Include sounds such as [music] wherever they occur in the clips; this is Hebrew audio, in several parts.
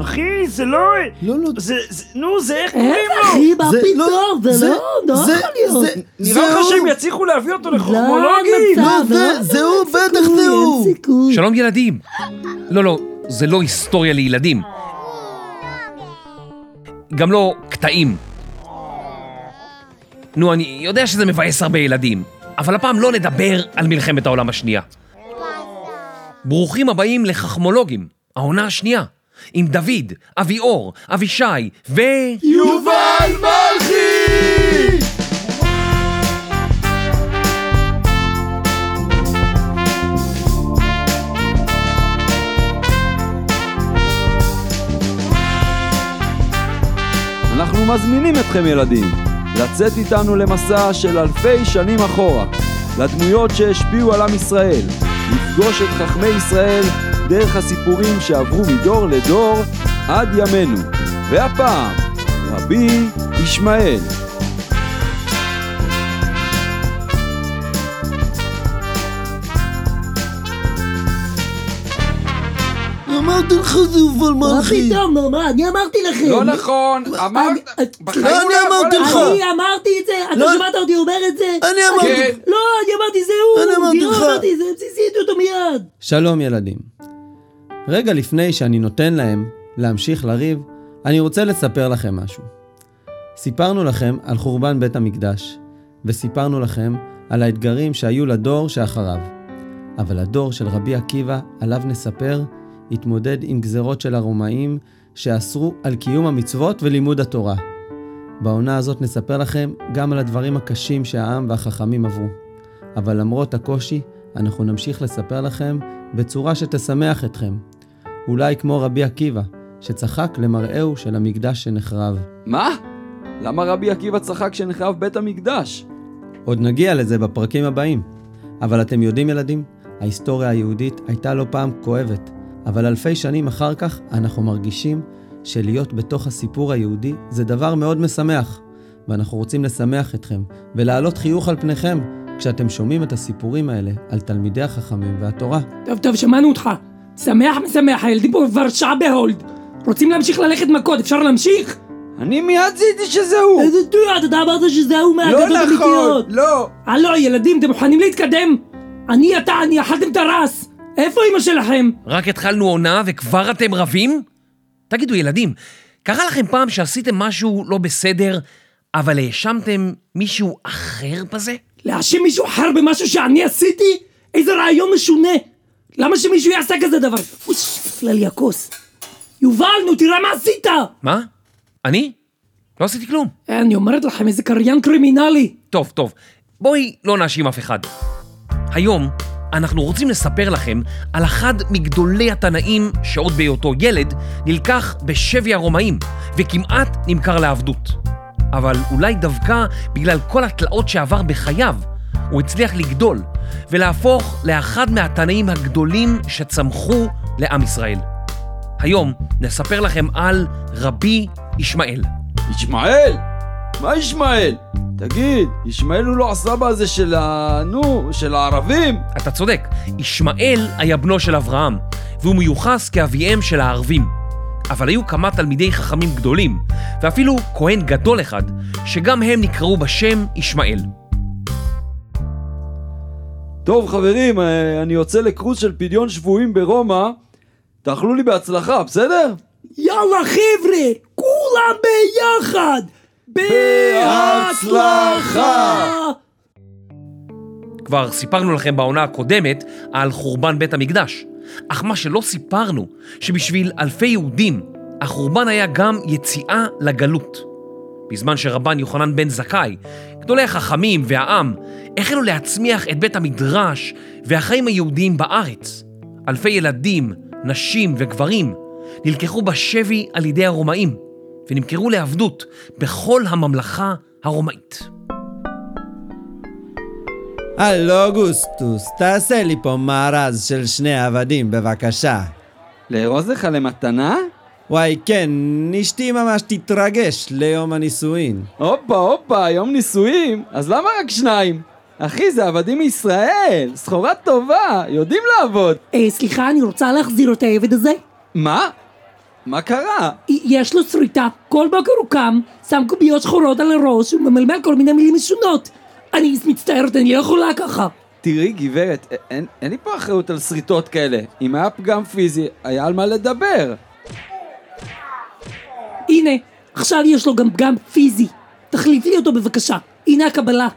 אחי, זה לא... לא, לא. זה, זה, נו, זה איך קוראים לו? אחי, מה זה פתאום? זה לא, לא זה- יכול להיות. זה- נראה לך זה שהם. יצליחו להביא אותו לא, מצב, לא, זה- לא, זה לא, הוא, בטח זה הוא. אין סיכוי. שלום ילדים. לא, לא, זה לא היסטוריה לילדים. גם לא קטעים. נו, אני יודע שזה מבאס הרבה ילדים, אבל הפעם לא נדבר על מלחמת העולם השנייה. ברוכים הבאים לחכמולוגים, העונה השנייה, עם דוד, אביאור, אבישי ו... יובל מלכי! אנחנו מזמינים אתכם ילדים לצאת איתנו למסע של אלפי שנים אחורה, לדמויות שהשפיעו על עם ישראל, לפגוש את חכמי ישראל דרך הסיפורים שעברו מדור לדור עד ימינו. והפעם, רבי ישמעאל. אמרתי לך זה יובל מה מלכי. פתאום, נו, מה, אני אמרתי לכם. לא נכון, אמרת... אני- בחיים לא, אני אמרתי. לך. אני אמרתי את זה, אתה לא. שמעת אותי אומר את זה? אני אמרתי. כן. לא, אני אמרתי זה הוא. אני אמרתי לך. אמרתי, זה בסיסית אותו מיד. שלום ילדים. רגע לפני שאני נותן להם להמשיך לריב, אני רוצה לספר לכם משהו. סיפרנו לכם על חורבן בית המקדש, וסיפרנו לכם על האתגרים שהיו לדור שאחריו. אבל הדור של רבי עקיבא, עליו נספר, התמודד עם גזרות של הרומאים שאסרו על קיום המצוות ולימוד התורה. בעונה הזאת נספר לכם גם על הדברים הקשים שהעם והחכמים עברו. אבל למרות הקושי, אנחנו נמשיך לספר לכם בצורה שתשמח אתכם. אולי כמו רבי עקיבא, שצחק למראהו של המקדש שנחרב. מה? למה רבי עקיבא צחק כשנחרב בית המקדש? עוד נגיע לזה בפרקים הבאים. אבל אתם יודעים ילדים, ההיסטוריה היהודית הייתה לא פעם כואבת, אבל אלפי שנים אחר כך אנחנו מרגישים שלהיות בתוך הסיפור היהודי זה דבר מאוד משמח. ואנחנו רוצים לשמח אתכם ולהעלות חיוך על פניכם כשאתם שומעים את הסיפורים האלה על תלמידי החכמים והתורה. טוב, טוב, שמענו אותך. שמח משמח, הילדים פה כבר שעה בהולד. רוצים להמשיך ללכת מכות, אפשר להמשיך? אני מיד זיהיתי שזה הוא! איזה שטויות, אתה אמרת שזה הוא לא מהאגדות נכון, האמיתיות. לא. הלו, ילדים, אתם מוכנים להתקדם? אני, אתה, אני אכלתם את הרס. איפה אמא שלכם? רק התחלנו עונה וכבר אתם רבים? תגידו ילדים, קרה לכם פעם שעשיתם משהו לא בסדר, אבל האשמתם מישהו אחר בזה? להאשים מישהו אחר במשהו שאני עשיתי? איזה רעיון משונה. למה שמישהו יעשה כזה דבר? אוש, לי הכוס. יובל, נו, תראה מה עשית! מה? אני? לא עשיתי כלום. אה, אני אומרת לכם, איזה קריין קרימינלי. טוב, טוב, בואי לא נאשים אף אחד. היום אנחנו רוצים לספר לכם על אחד מגדולי התנאים שעוד בהיותו ילד נלקח בשבי הרומאים וכמעט נמכר לעבדות. אבל אולי דווקא בגלל כל התלאות שעבר בחייו, הוא הצליח לגדול ולהפוך לאחד מהתנאים הגדולים שצמחו לעם ישראל. היום נספר לכם על רבי ישמעאל. ישמעאל? מה ישמעאל? תגיד, ישמעאל הוא לא הסבא הזה של ה... נו, של הערבים? אתה צודק, ישמעאל היה בנו של אברהם, והוא מיוחס כאביהם של הערבים. אבל היו כמה תלמידי חכמים גדולים, ואפילו כהן גדול אחד, שגם הם נקראו בשם ישמעאל. טוב חברים, אה, אני יוצא לקרוז של פדיון שבויים ברומא. תאכלו לי בהצלחה, בסדר? יאללה חבר'ה, כולם ביחד! בהצלחה! כבר סיפרנו לכם בעונה הקודמת על חורבן בית המקדש, אך מה שלא סיפרנו, שבשביל אלפי יהודים, החורבן היה גם יציאה לגלות. בזמן שרבן יוחנן בן זכאי, גדולי החכמים והעם, החלו להצמיח את בית המדרש והחיים היהודיים בארץ. אלפי ילדים, נשים וגברים נלקחו בשבי על ידי הרומאים ונמכרו לעבדות בכל הממלכה הרומאית. הלו אוגוסטוס, תעשה לי פה מארז של שני עבדים בבקשה. לארוז לך למתנה? וואי כן, אשתי ממש תתרגש ליום הנישואין. הופה הופה, יום נישואים? אז למה רק שניים? אחי, זה עבדים מישראל, סחורה טובה, יודעים לעבוד. אה, סליחה, אני רוצה להחזיר את העבד הזה. מה? מה קרה? יש לו שריטה, כל בוקר הוא קם, שם קוביות שחורות על הראש וממלמל כל מיני מילים משונות. אני מצטערת, אני לא יכולה ככה. תראי, גברת, אין, אין לי פה אחריות על שריטות כאלה. אם היה פגם פיזי, היה על מה לדבר. הנה, עכשיו יש לו גם פגם פיזי. תחליפי אותו בבקשה. הנה הקבלה.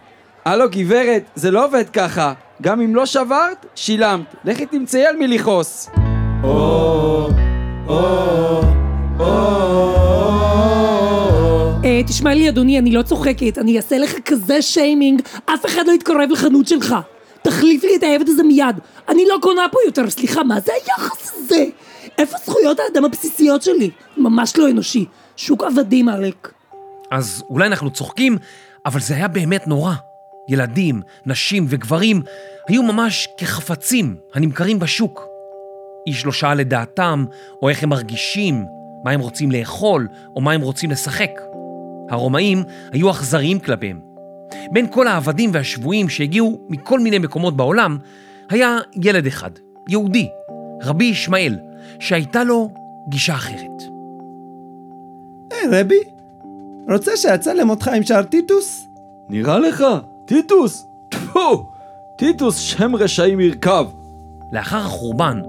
הלו, גברת, זה לא עובד ככה. גם אם לא שברת, שילמת. לכי תמצאי על מי לכעוס. אה, תשמע לי אדוני, אני לא צוחקת, אני אעשה לך כזה שיימינג, אף אחד לא יתקרב לחנות שלך. תחליף לי את העבד הזה מיד. אני לא קונה פה יותר, סליחה, מה זה היחס הזה? איפה זכויות האדם הבסיסיות שלי? ממש לא אנושי. שוק עבדים, עלק. אז אולי אנחנו צוחקים, אבל זה היה באמת נורא. ילדים, נשים וגברים היו ממש כחפצים הנמכרים בשוק. איש לא שאל את דעתם, או איך הם מרגישים, מה הם רוצים לאכול, או מה הם רוצים לשחק. הרומאים היו אכזריים כלפיהם. בין כל העבדים והשבויים שהגיעו מכל מיני מקומות בעולם, היה ילד אחד, יהודי, רבי ישמעאל, שהייתה לו גישה אחרת. היי רבי, רוצה שאצלם אותך עם שער טיטוס? נראה לך? טיטוס? טפו! טיטוס שם רשעים ירכב. לאחר החורבן,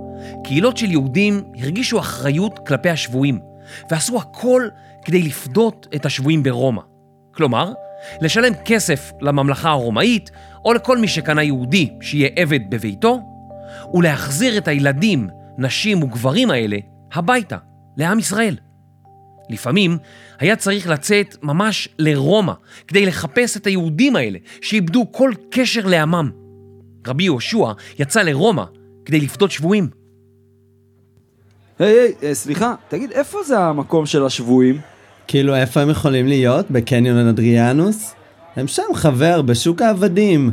קהילות של יהודים הרגישו אחריות כלפי השבויים, ועשו הכל כדי לפדות את השבויים ברומא. כלומר, לשלם כסף לממלכה הרומאית, או לכל מי שקנה יהודי שיהיה עבד בביתו, ולהחזיר את הילדים, נשים וגברים האלה הביתה, לעם ישראל. לפעמים היה צריך לצאת ממש לרומא כדי לחפש את היהודים האלה שאיבדו כל קשר לעמם. רבי יהושע יצא לרומא כדי לפדות שבויים. היי, היי, אה, סליחה, תגיד, איפה זה המקום של השבויים? כאילו, איפה הם יכולים להיות? בקניון אדריאנוס? הם שם חבר, בשוק העבדים.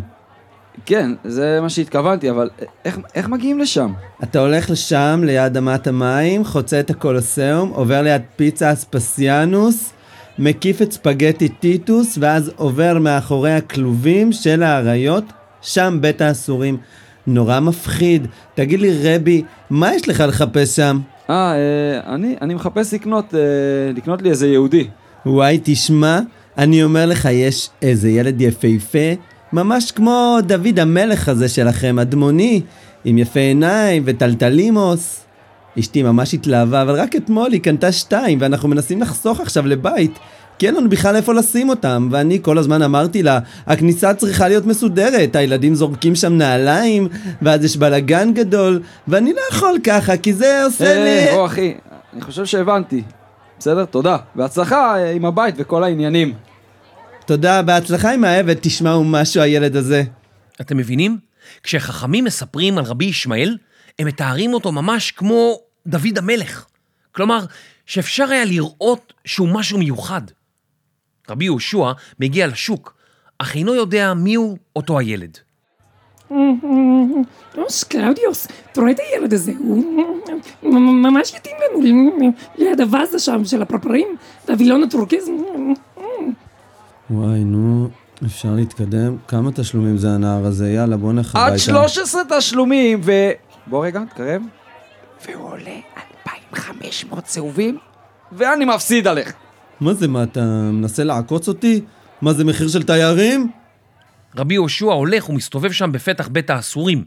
כן, זה מה שהתכוונתי, אבל איך, איך מגיעים לשם? אתה הולך לשם, ליד אמת המים, חוצה את הקולוסיאום, עובר ליד פיצה אספסיאנוס, מקיף את ספגטי טיטוס, ואז עובר מאחורי הכלובים של האריות, שם בית האסורים. נורא מפחיד. תגיד לי, רבי, מה יש לך לחפש שם? אה, אה אני, אני מחפש לקנות, אה, לקנות לי איזה יהודי. וואי, תשמע, אני אומר לך, יש איזה ילד יפהפה, ממש כמו דוד המלך הזה שלכם, אדמוני, עם יפה עיניים וטלטלימוס. אשתי ממש התלהבה, אבל רק אתמול היא קנתה שתיים, ואנחנו מנסים לחסוך עכשיו לבית, כי אין לנו בכלל איפה לשים אותם, ואני כל הזמן אמרתי לה, הכניסה צריכה להיות מסודרת, הילדים זורקים שם נעליים, ואז יש בלאגן גדול, ואני לא יכול ככה, כי זה עושה לי... אה, בוא אחי, אני חושב שהבנתי. בסדר? תודה. בהצלחה אה, עם הבית וכל העניינים. תודה, בהצלחה עם העבד, תשמעו משהו הילד הזה. אתם מבינים? כשחכמים מספרים על רבי ישמעאל, הם מתארים אותו ממש כמו דוד המלך. כלומר, שאפשר היה לראות שהוא משהו מיוחד. רבי יהושע מגיע לשוק, אך אינו יודע מיהו אותו הילד. אוש, קלאודיוס, אתה רואה את הילד הזה? הוא ממש יתאים לנו ליד הוואזה שם של הפרפרים והווילון הטורקיז. וואי, נו, אפשר להתקדם? כמה תשלומים זה הנער הזה? יאללה, בוא נלך הביתה. עד 13 תשלומים ו... בוא רגע, תקרב. והוא עולה 2,500 צהובים, ואני מפסיד עליך. מה זה, מה, אתה מנסה לעקוץ אותי? מה זה, מחיר של תיירים? רבי יהושע הולך ומסתובב שם בפתח בית האסורים,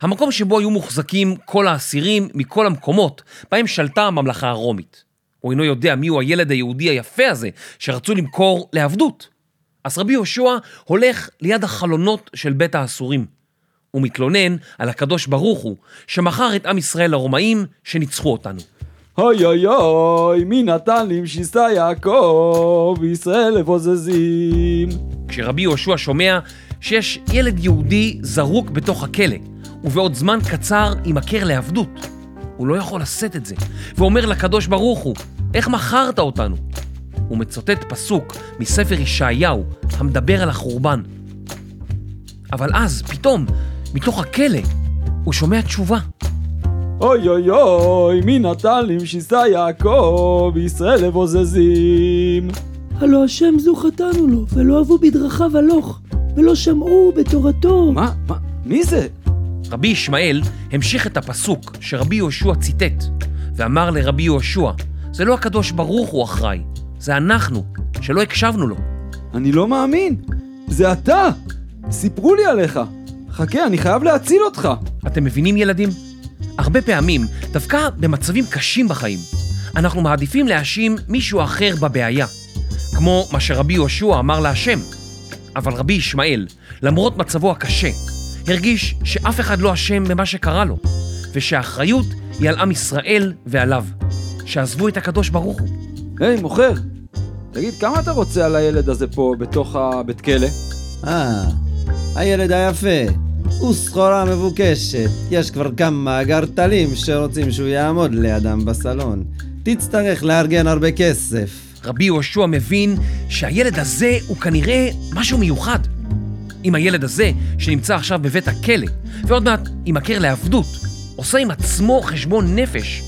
המקום שבו היו מוחזקים כל האסירים מכל המקומות בהם שלטה הממלכה הרומית. הוא אינו יודע מיהו הילד היהודי היפה הזה שרצו למכור לעבדות. אז רבי יהושע הולך ליד החלונות של בית האסורים. הוא מתלונן על הקדוש ברוך הוא שמכר את עם ישראל לרומאים שניצחו אותנו. אוי אוי אוי, מי נתן לי משיסה יעקב, ישראל לבוזזים. כשרבי יהושע שומע שיש ילד יהודי זרוק בתוך הכלא, ובעוד זמן קצר יימכר לעבדות. הוא לא יכול לשאת את זה, ואומר לקדוש ברוך הוא, איך מכרת אותנו? הוא מצטט פסוק מספר ישעיהו, המדבר על החורבן. אבל אז, פתאום, מתוך הכלא, הוא שומע תשובה. אוי אוי אוי, מי נתן לי משיסה יעקב, ישראל לבוזזים. הלא השם זו חטאנו לו, ולא אהבו בדרכיו הלוך, ולא שמעו בתורתו. מה? מה? מי זה? רבי ישמעאל המשיך את הפסוק שרבי יהושע ציטט, ואמר לרבי יהושע, זה לא הקדוש ברוך הוא אחראי, זה אנחנו, שלא הקשבנו לו. אני לא מאמין! זה אתה! סיפרו לי עליך! חכה, אני חייב להציל אותך! אתם מבינים ילדים? הרבה פעמים, דווקא במצבים קשים בחיים, אנחנו מעדיפים להאשים מישהו אחר בבעיה, כמו מה שרבי יהושע אמר להשם. אבל רבי ישמעאל, למרות מצבו הקשה, הרגיש שאף אחד לא אשם במה שקרה לו, ושהאחריות היא על עם ישראל ועליו, שעזבו את הקדוש ברוך הוא. היי, מוכר! תגיד, כמה אתה רוצה על הילד הזה פה בתוך הבית כלא? אה, הילד היפה. הוא סחורה מבוקשת. יש כבר כמה אגרטלים שרוצים שהוא יעמוד לידם בסלון. תצטרך לארגן הרבה כסף. רבי יהושע מבין שהילד הזה הוא כנראה משהו מיוחד. אם הילד הזה, שנמצא עכשיו בבית הכלא, ועוד מעט יימכר לעבדות, עושה עם עצמו חשבון נפש,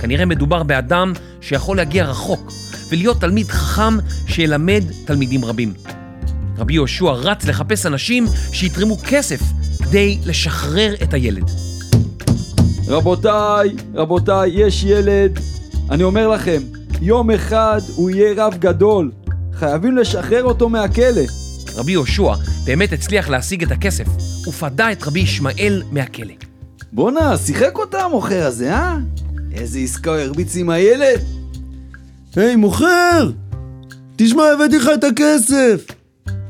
כנראה מדובר באדם שיכול להגיע רחוק, ולהיות תלמיד חכם שילמד תלמידים רבים. רבי יהושע רץ לחפש אנשים שיתרמו כסף כדי לשחרר את הילד. רבותיי, רבותיי, יש ילד. אני אומר לכם, יום אחד הוא יהיה רב גדול. חייבים לשחרר אותו מהכלא. רבי יהושע באמת הצליח להשיג את הכסף, ופדה את רבי ישמעאל מהכלא. בואנה, שיחק אותה המוכר הזה, אה? איזה עסקה הוא הרביץ עם הילד? היי, מוכר! תשמע, הבאתי לך את הכסף!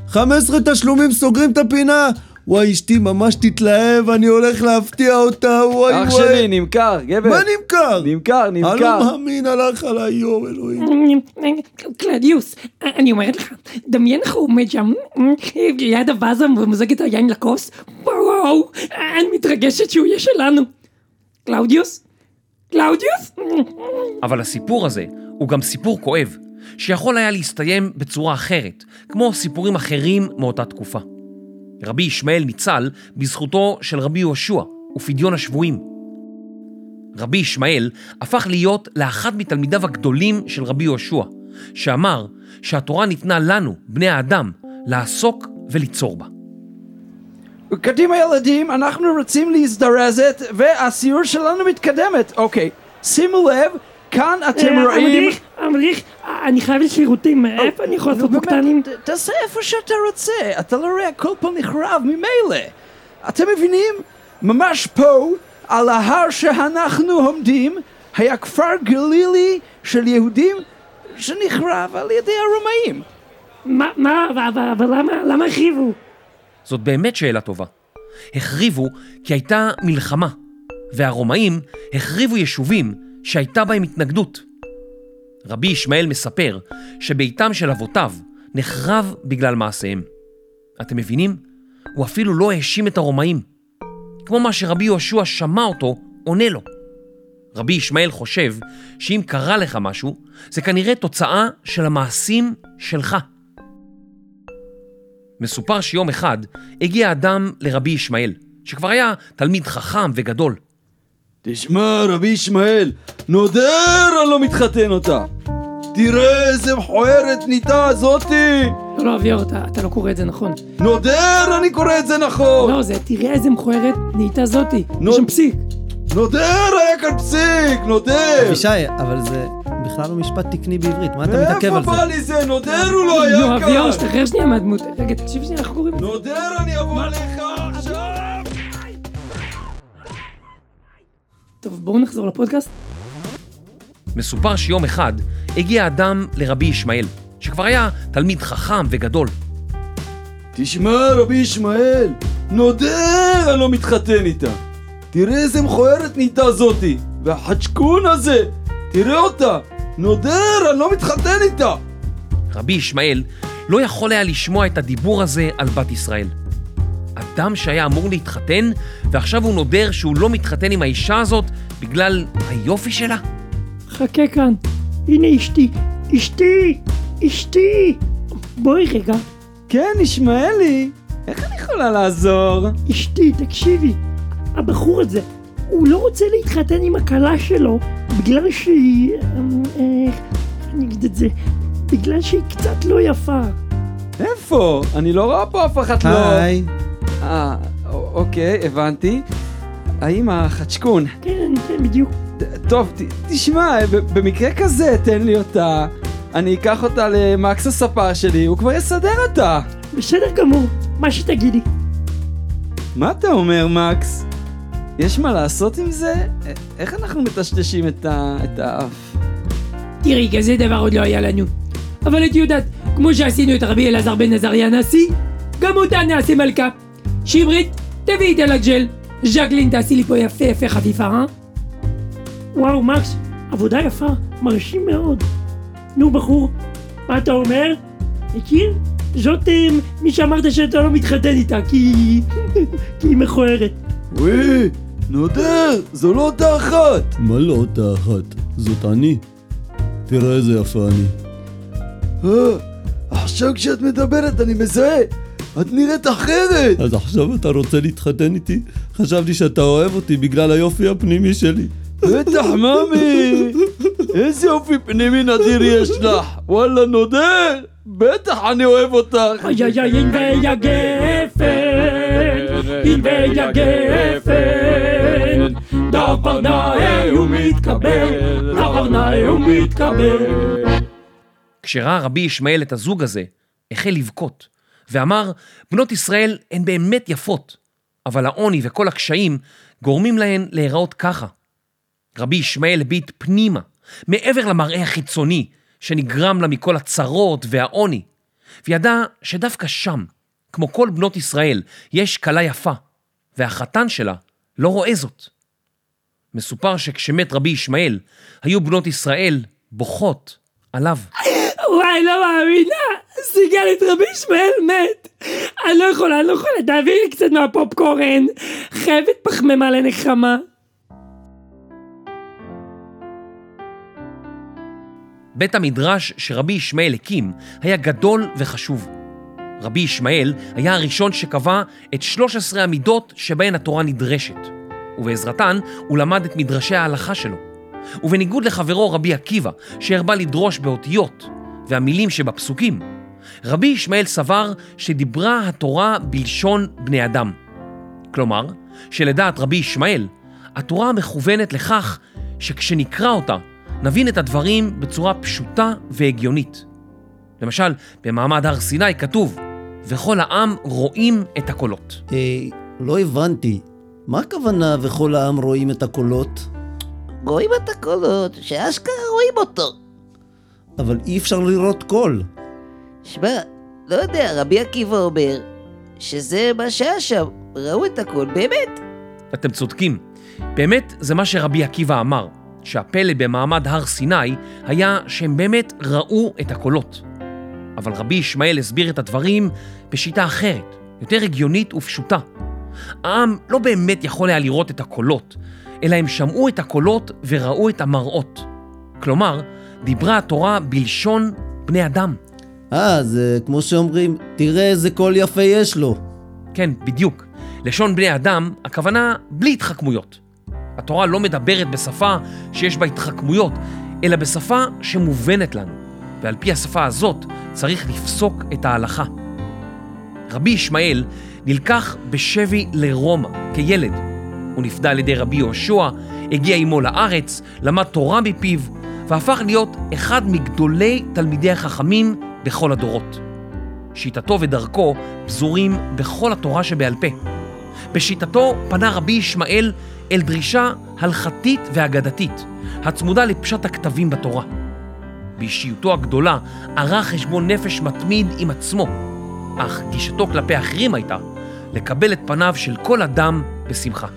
15 תשלומים סוגרים את הפינה! וואי, אשתי ממש תתלהב, אני הולך להפתיע אותה, וואי אח וואי. שלי, נמכר, גבר. מה נמכר? נמכר, אני נמכר. לא מאמין, הלך עליי, יום אלוהים. קלאודיוס, אני אומרת לך, דמיין איך הוא עומד שם, ליד הוואזה ומוזג את היין לכוס, וואו, אני מתרגשת שהוא יהיה שלנו. קלאודיוס? קלאודיוס? אבל הסיפור הזה הוא גם סיפור כואב, שיכול היה להסתיים בצורה אחרת, כמו סיפורים אחרים מאותה תקופה. רבי ישמעאל ניצל בזכותו של רבי יהושע ופדיון השבויים. רבי ישמעאל הפך להיות לאחד מתלמידיו הגדולים של רבי יהושע, שאמר שהתורה ניתנה לנו, בני האדם, לעסוק וליצור בה. קדימה ילדים, אנחנו רוצים להזדרזת והסיור שלנו מתקדמת. אוקיי, שימו לב, כאן אתם רואים... המדריך, המדריך, אני חייב לשירותים, איפה אני יכול לעשות בוקטנים? תעשה איפה שאתה רוצה, אתה לא רואה הכל פה נחרב ממילא. אתם מבינים? ממש פה, על ההר שאנחנו עומדים, היה כפר גלילי של יהודים שנחרב על ידי הרומאים. מה, מה, אבל- למה, למה החריבו? זאת באמת שאלה טובה. החריבו כי הייתה מלחמה, והרומאים החריבו יישובים שהייתה בהם התנגדות. רבי ישמעאל מספר שביתם של אבותיו נחרב בגלל מעשיהם. אתם מבינים? הוא אפילו לא האשים את הרומאים. כמו מה שרבי יהושע שמע אותו, עונה לו. רבי ישמעאל חושב שאם קרה לך משהו, זה כנראה תוצאה של המעשים שלך. מסופר שיום אחד הגיע אדם לרבי ישמעאל, שכבר היה תלמיד חכם וגדול. תשמע, רבי ישמעאל, נודר אני לא מתחתן אותה. תראה איזה מכוערת ניתה הזאתי! לא, לא, אביור, אתה, אתה לא קורא את זה נכון. נודר אני קורא את זה נכון! לא, זה תראה איזה מכוערת נהייתה זאתי. נו. יש שם פסיק. נודר היה כאן פסיק! נודר! אבישי, אבל זה בכלל לא משפט תקני בעברית, מה אתה מתעכב מאיפה על זה? בא לי זה? נודר הוא לא היה נו, אביור, כאן! השתחרר שנייה מהדמות. רגע, תקשיב שנייה, איך קוראים לזה? נודר אני אבוא עליך עכשיו! טוב, בואו נחזור לפודקאסט. מסופר שיום אחד הגיע אדם לרבי ישמעאל, שכבר היה תלמיד חכם וגדול. תשמע, רבי ישמעאל, נודר אני לא מתחתן איתה. תראה איזה מכוערת נהייתה זאתי, והחצ'קון הזה, תראה אותה, נודר אני לא מתחתן איתה. רבי ישמעאל לא יכול היה לשמוע את הדיבור הזה על בת ישראל. אדם שהיה אמור להתחתן, ועכשיו הוא נודר שהוא לא מתחתן עם האישה הזאת בגלל היופי שלה? חכה כאן. הנה אשתי. אשתי! אשתי! בואי רגע. כן, ישמעאלי, איך אני יכולה לעזור? אשתי, תקשיבי. הבחור הזה, הוא לא רוצה להתחתן עם הכלה שלו בגלל שהיא... אמ, איך אני אגיד את זה? בגלל שהיא קצת לא יפה. איפה? אני לא רואה פה אף אחת לא... היי, אה, א- אוקיי, הבנתי. האם החצ'קון, כן, כן, בדיוק. טוב, ת, תשמע, ב- במקרה כזה, תן לי אותה. אני אקח אותה למקס הספר שלי, הוא כבר יסדר אותה. בסדר גמור, מה שתגידי. מה אתה אומר, מקס? יש מה לעשות עם זה? איך אנחנו מטשטשים את, ה... את האף? תראי, כזה דבר עוד לא היה לנו. אבל את יודעת, כמו שעשינו את רבי אלעזר בן עזריה הנשיא, גם אותה נעשה מלכה. שמרית, תביאי את הלג'ל. ז'קלין, תעשי לי פה יפה יפה חפיפה, אה? וואו, מקס, עבודה יפה, מרשים מאוד. נו, בחור, מה אתה אומר? מכיר? זאת אה, מי שאמרת שאתה לא מתחתן איתה, כי... [laughs] כי היא מכוערת. וואי, נודר, זו לא אותה אחת. מה לא אותה אחת? זאת אני. תראה איזה יפה אני. אה, עכשיו כשאת מדברת אני מזהה. את נראית אחרת. אז עכשיו אתה רוצה להתחתן איתי? חשבתי שאתה אוהב אותי בגלל היופי הפנימי שלי. בטח, ממי! איזה יופי פנימי נדיר יש לך! וואלה, נודר! בטח אני אוהב אותך! איי איי איי, אין ויה ויה גפן, דבר נאה הוא מתקבל, דבר נאה הוא מתקבל. כשראה רבי ישמעאל את הזוג הזה, החל לבכות, ואמר, בנות ישראל הן באמת יפות, אבל העוני וכל הקשיים גורמים להן להיראות ככה. רבי ישמעאל הביט פנימה, מעבר למראה החיצוני שנגרם לה מכל הצרות והעוני, וידע שדווקא שם, כמו כל בנות ישראל, יש כלה יפה, והחתן שלה לא רואה זאת. מסופר שכשמת רבי ישמעאל, היו בנות ישראל בוכות עליו. וואי, לא מאמינה, סיגל את רבי ישמעאל מת. אני לא יכולה, אני לא יכולה, תעבירי לי קצת מהפופקורן. חייבת פחמימה לנחמה. בית המדרש שרבי ישמעאל הקים היה גדול וחשוב. רבי ישמעאל היה הראשון שקבע את 13 המידות שבהן התורה נדרשת, ובעזרתן הוא למד את מדרשי ההלכה שלו. ובניגוד לחברו רבי עקיבא, שהרבה לדרוש באותיות והמילים שבפסוקים, רבי ישמעאל סבר שדיברה התורה בלשון בני אדם. כלומר, שלדעת רבי ישמעאל, התורה מכוונת לכך שכשנקרא אותה, נבין את הדברים בצורה פשוטה והגיונית. למשל, במעמד הר סיני כתוב, וכל העם רואים את הקולות. אה, לא הבנתי. מה הכוונה וכל העם רואים את הקולות? רואים את הקולות, שאשכרה רואים אותו. אבל אי אפשר לראות קול. שמע, לא יודע, רבי עקיבא אומר שזה מה שהיה שם, ראו את הכל, באמת. אתם צודקים. באמת זה מה שרבי עקיבא אמר, שהפלא במעמד הר סיני היה שהם באמת ראו את הקולות. אבל רבי ישמעאל הסביר את הדברים בשיטה אחרת, יותר הגיונית ופשוטה. העם לא באמת יכול היה לראות את הקולות, אלא הם שמעו את הקולות וראו את המראות. כלומר, דיברה התורה בלשון בני אדם. אה, זה כמו שאומרים, תראה איזה קול יפה יש לו. כן, בדיוק. לשון בני אדם, הכוונה בלי התחכמויות. התורה לא מדברת בשפה שיש בה התחכמויות, אלא בשפה שמובנת לנו, ועל פי השפה הזאת צריך לפסוק את ההלכה. רבי ישמעאל נלקח בשבי לרומא כילד. הוא נפדה על ידי רבי יהושע, הגיע עמו לארץ, למד תורה מפיו, והפך להיות אחד מגדולי תלמידי החכמים בכל הדורות. שיטתו ודרכו פזורים בכל התורה שבעל פה. בשיטתו פנה רבי ישמעאל אל דרישה הלכתית ואגדתית, הצמודה לפשט הכתבים בתורה. באישיותו הגדולה ערך חשבון נפש מתמיד עם עצמו, אך גישתו כלפי אחרים הייתה לקבל את פניו של כל אדם בשמחה.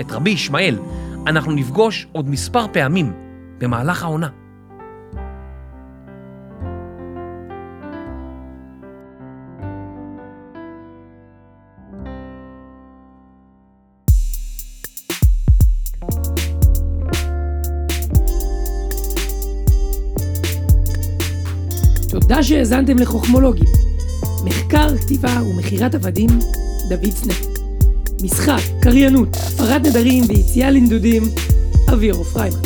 את רבי ישמעאל אנחנו נפגוש עוד מספר פעמים במהלך העונה. תודה שהאזנתם לחוכמולוגים. מחקר, כתיבה ומכירת עבדים, דוד סנה. משחק, קריינות, הפרת נדרים ויציאה לנדודים, אבירו פריימן.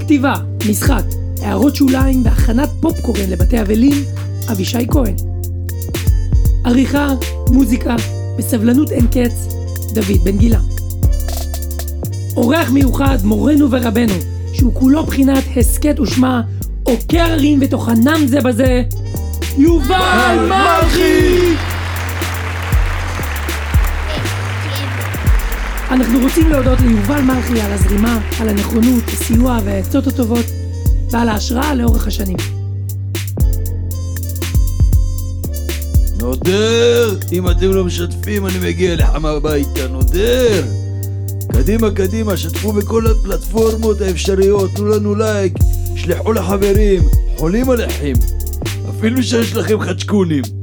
כתיבה, משחק, הערות שוליים והכנת פופקורן לבתי אבלים, אבישי כהן. עריכה, מוזיקה, בסבלנות אין קץ, דוד בן גילם. אורח מיוחד, מורנו ורבנו, שהוא כולו בחינת הסכת ושמע, עוקר הרים וטוחנם זה בזה, יובל מלכי! אנחנו רוצים להודות ליובל מלכי על הזרימה, על הנכונות, הסיוע והעצות הטובות, ועל ההשראה לאורך השנים. נודר! אם אתם לא משתפים, אני מגיע אליכם הביתה, נודר! קדימה, קדימה, שתפו בכל הפלטפורמות האפשריות, תנו לנו לייק, שלחו לחברים, חולים עליכם, אפילו שיש לכם חדשקונים.